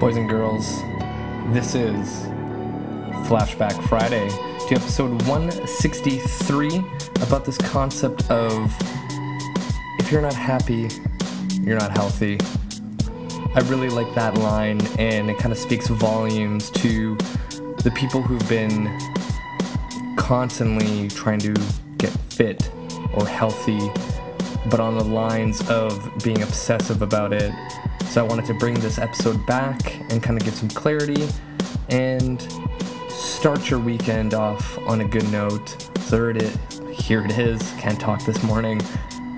boys and girls. This is Flashback Friday to episode 163 about this concept of if you're not happy, you're not healthy. I really like that line, and it kind of speaks volumes to the people who've been constantly trying to get fit or healthy, but on the lines of being obsessive about it. So I wanted to bring this episode back and kind of give some clarity and start your weekend off on a good note. So here it is. Here it is. Can't talk this morning.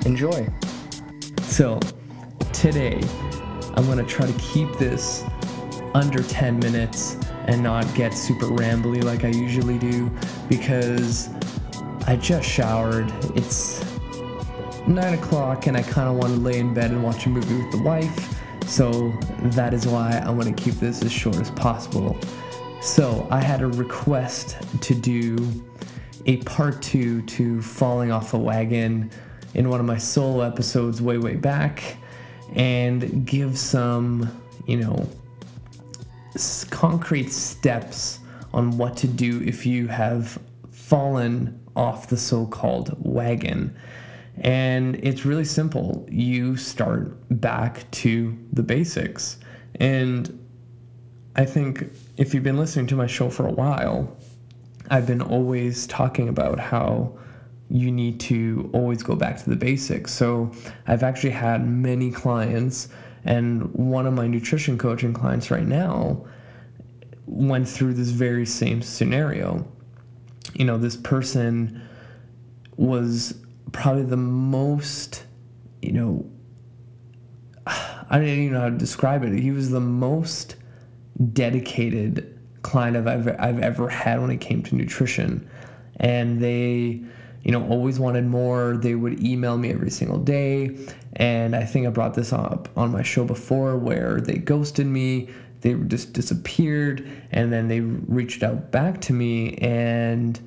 Enjoy. So today, I'm gonna try to keep this under 10 minutes and not get super rambly like I usually do because I just showered. It's nine o'clock and I kind of want to lay in bed and watch a movie with the wife. So that is why I want to keep this as short as possible. So I had a request to do a part two to Falling Off a Wagon in one of my solo episodes way, way back and give some, you know, concrete steps on what to do if you have fallen off the so called wagon. And it's really simple. You start back to the basics. And I think if you've been listening to my show for a while, I've been always talking about how you need to always go back to the basics. So I've actually had many clients, and one of my nutrition coaching clients right now went through this very same scenario. You know, this person was probably the most, you know, I don't even know how to describe it. He was the most dedicated client I've ever, I've ever had when it came to nutrition. And they, you know, always wanted more. They would email me every single day. And I think I brought this up on my show before where they ghosted me, they just disappeared, and then they reached out back to me. And,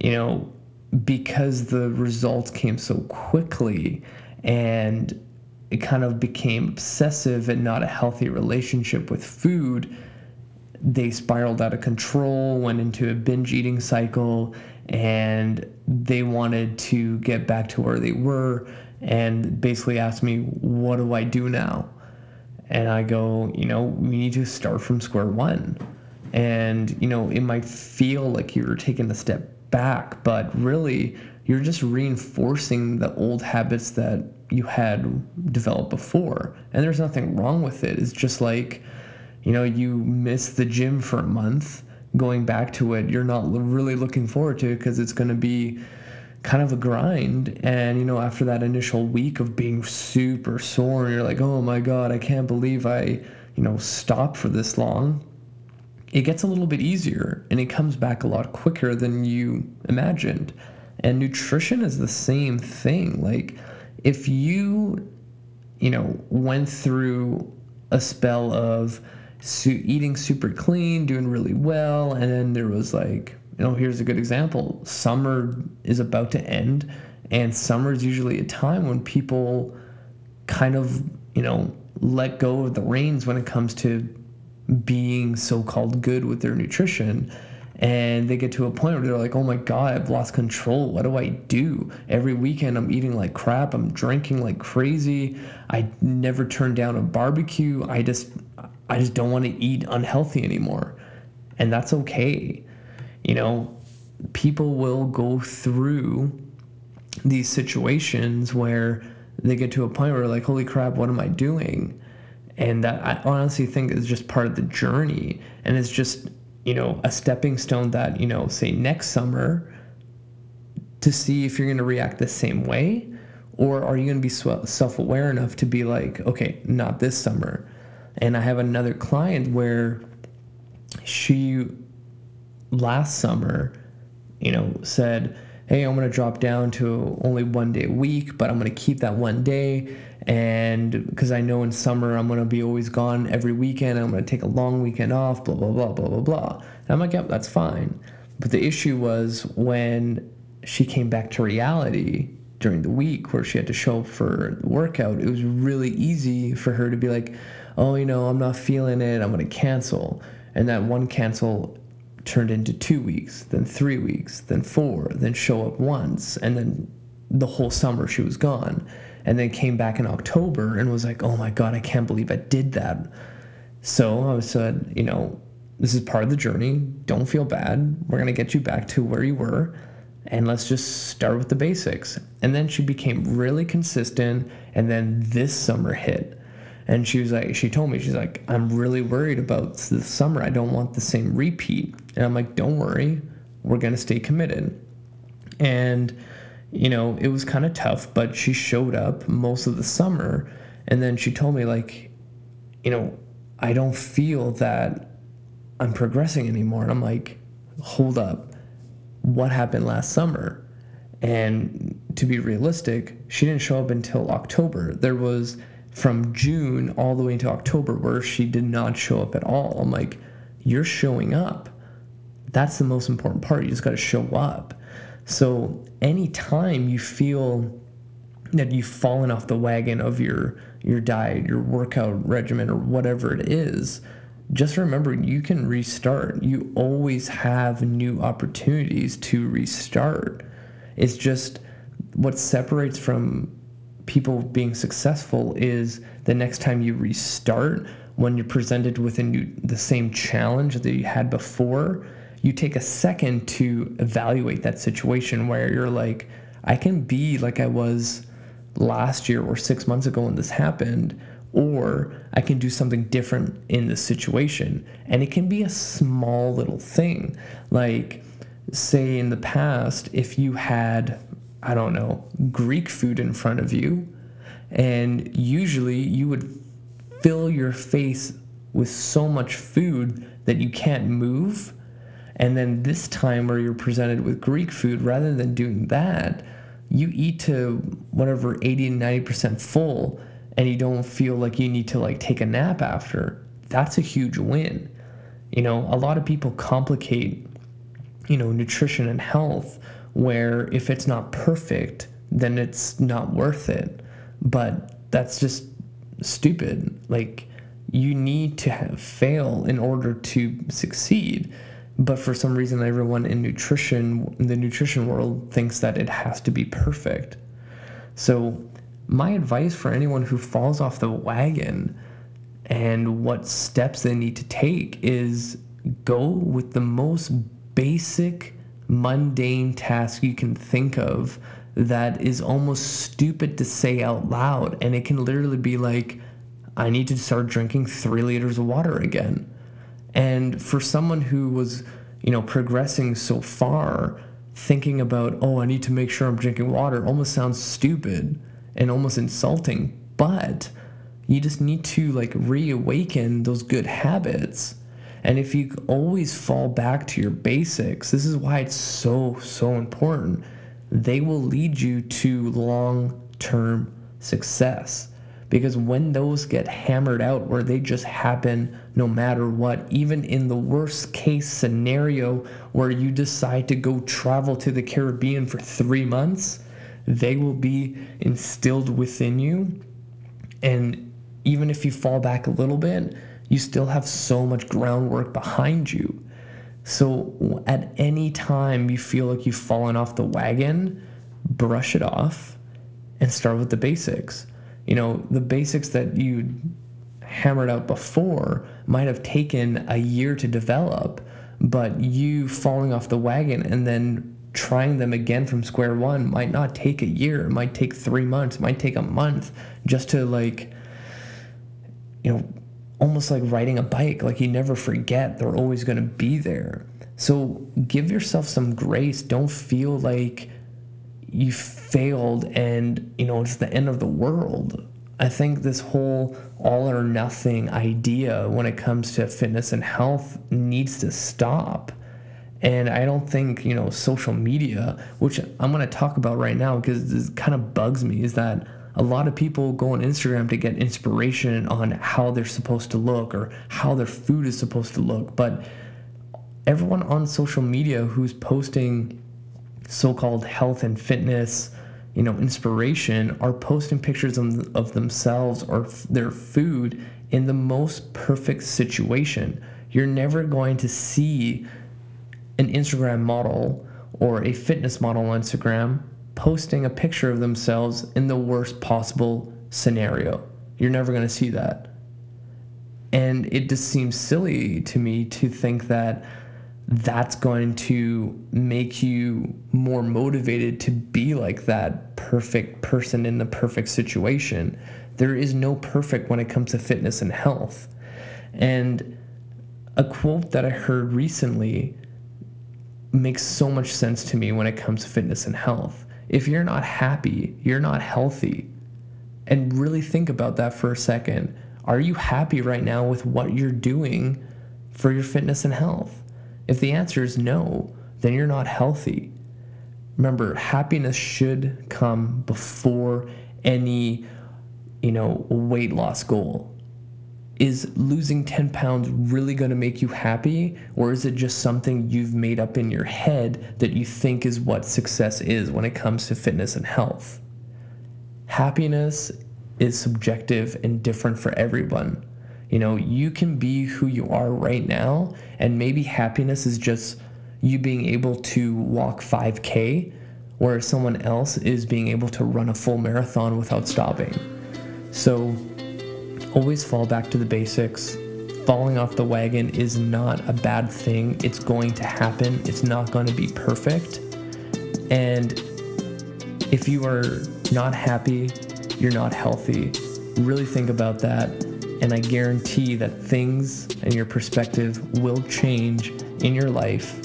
you know, because the results came so quickly and it kind of became obsessive and not a healthy relationship with food, they spiraled out of control, went into a binge eating cycle, and they wanted to get back to where they were and basically asked me, What do I do now? And I go, You know, we need to start from square one. And, you know, it might feel like you're taking a step back, but really you're just reinforcing the old habits that you had developed before. And there's nothing wrong with it. It's just like, you know, you miss the gym for a month, going back to it, you're not really looking forward to it because it's going to be kind of a grind. And, you know, after that initial week of being super sore, you're like, oh my God, I can't believe I, you know, stopped for this long it gets a little bit easier and it comes back a lot quicker than you imagined. And nutrition is the same thing. Like, if you, you know, went through a spell of su- eating super clean, doing really well, and then there was like, you know, here's a good example summer is about to end, and summer is usually a time when people kind of, you know, let go of the reins when it comes to being so-called good with their nutrition and they get to a point where they're like oh my god i've lost control. What do i do? Every weekend i'm eating like crap. I'm drinking like crazy. I never turn down a barbecue. I just i just don't want to eat unhealthy anymore. And that's okay. You know people will go through these situations where they get to a point where they're like holy crap what am i doing and that I honestly think is just part of the journey. And it's just you know a stepping stone that you know say next summer to see if you're going to react the same way or are you going to be self-aware enough to be like okay not this summer. And i have another client where she last summer you know said hey i'm going to drop down to only one day a week but i'm going to keep that one day and because I know in summer I'm gonna be always gone every weekend, I'm gonna take a long weekend off, blah blah blah blah blah blah. And I'm like, yep, that's fine. But the issue was when she came back to reality during the week where she had to show up for the workout, it was really easy for her to be like, oh, you know, I'm not feeling it, I'm going to cancel. And that one cancel turned into two weeks, then three weeks, then four, then show up once, and then the whole summer she was gone. And then came back in October and was like, oh my God, I can't believe I did that. So I said, you know, this is part of the journey. Don't feel bad. We're going to get you back to where you were. And let's just start with the basics. And then she became really consistent. And then this summer hit. And she was like, she told me, she's like, I'm really worried about the summer. I don't want the same repeat. And I'm like, don't worry. We're going to stay committed. And, you know, it was kind of tough, but she showed up most of the summer. And then she told me, like, you know, I don't feel that I'm progressing anymore. And I'm like, hold up. What happened last summer? And to be realistic, she didn't show up until October. There was from June all the way into October where she did not show up at all. I'm like, you're showing up. That's the most important part. You just got to show up. So anytime you feel that you've fallen off the wagon of your your diet, your workout regimen, or whatever it is, just remember you can restart. You always have new opportunities to restart. It's just what separates from people being successful is the next time you restart, when you're presented with a new, the same challenge that you had before, you take a second to evaluate that situation where you're like, I can be like I was last year or six months ago when this happened, or I can do something different in this situation. And it can be a small little thing. Like, say in the past, if you had, I don't know, Greek food in front of you, and usually you would fill your face with so much food that you can't move. And then this time, where you're presented with Greek food, rather than doing that, you eat to whatever 80 and 90% full and you don't feel like you need to like take a nap after that's a huge win you know a lot of people complicate you know nutrition and health where if it's not perfect then it's not worth it. But that's just stupid. Like you need to have fail in order to succeed. But for some reason everyone in nutrition in the nutrition world thinks that it has to be perfect. So my advice for anyone who falls off the wagon and what steps they need to take is go with the most basic mundane task you can think of that is almost stupid to say out loud and it can literally be like i need to start drinking 3 liters of water again and for someone who was, you know, progressing so far, thinking about, oh, I need to make sure I'm drinking water almost sounds stupid and almost insulting. But you just need to like reawaken those good habits. And if you always fall back to your basics, this is why it's so, so important. They will lead you to long term success. Because when those get hammered out, where they just happen no matter what, even in the worst case scenario where you decide to go travel to the Caribbean for three months, they will be instilled within you. And even if you fall back a little bit, you still have so much groundwork behind you. So at any time you feel like you've fallen off the wagon, brush it off and start with the basics you know, the basics that you hammered out before might have taken a year to develop, but you falling off the wagon and then trying them again from square one might not take a year. It might take three months, it might take a month just to like, you know, almost like riding a bike. Like you never forget, they're always going to be there. So give yourself some grace. Don't feel like you failed and you know it's the end of the world i think this whole all or nothing idea when it comes to fitness and health needs to stop and i don't think you know social media which i'm going to talk about right now because this kind of bugs me is that a lot of people go on instagram to get inspiration on how they're supposed to look or how their food is supposed to look but everyone on social media who's posting so-called health and fitness you know inspiration are posting pictures of, of themselves or f- their food in the most perfect situation. You're never going to see an Instagram model or a fitness model on Instagram posting a picture of themselves in the worst possible scenario. You're never going to see that. And it just seems silly to me to think that that's going to make you more motivated to be like that perfect person in the perfect situation. There is no perfect when it comes to fitness and health. And a quote that I heard recently makes so much sense to me when it comes to fitness and health. If you're not happy, you're not healthy. And really think about that for a second. Are you happy right now with what you're doing for your fitness and health? If the answer is no, then you're not healthy. Remember, happiness should come before any, you know, weight loss goal. Is losing 10 pounds really going to make you happy? Or is it just something you've made up in your head that you think is what success is when it comes to fitness and health? Happiness is subjective and different for everyone. You know, you can be who you are right now, and maybe happiness is just you being able to walk 5K, whereas someone else is being able to run a full marathon without stopping. So, always fall back to the basics. Falling off the wagon is not a bad thing. It's going to happen, it's not going to be perfect. And if you are not happy, you're not healthy. Really think about that and I guarantee that things and your perspective will change in your life.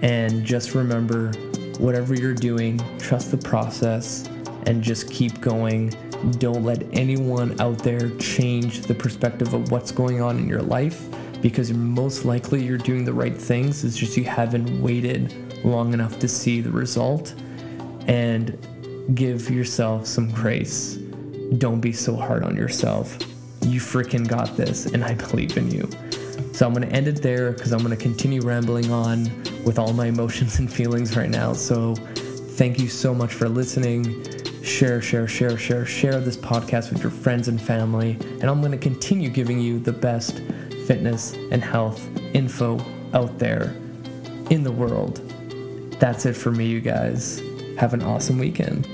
And just remember whatever you're doing, trust the process and just keep going. Don't let anyone out there change the perspective of what's going on in your life because most likely you're doing the right things. It's just you haven't waited long enough to see the result. And give yourself some grace. Don't be so hard on yourself you freaking got this, and I believe in you. So I'm going to end it there because I'm going to continue rambling on with all my emotions and feelings right now. So thank you so much for listening. Share, share, share, share, share this podcast with your friends and family. And I'm going to continue giving you the best fitness and health info out there in the world. That's it for me, you guys. Have an awesome weekend.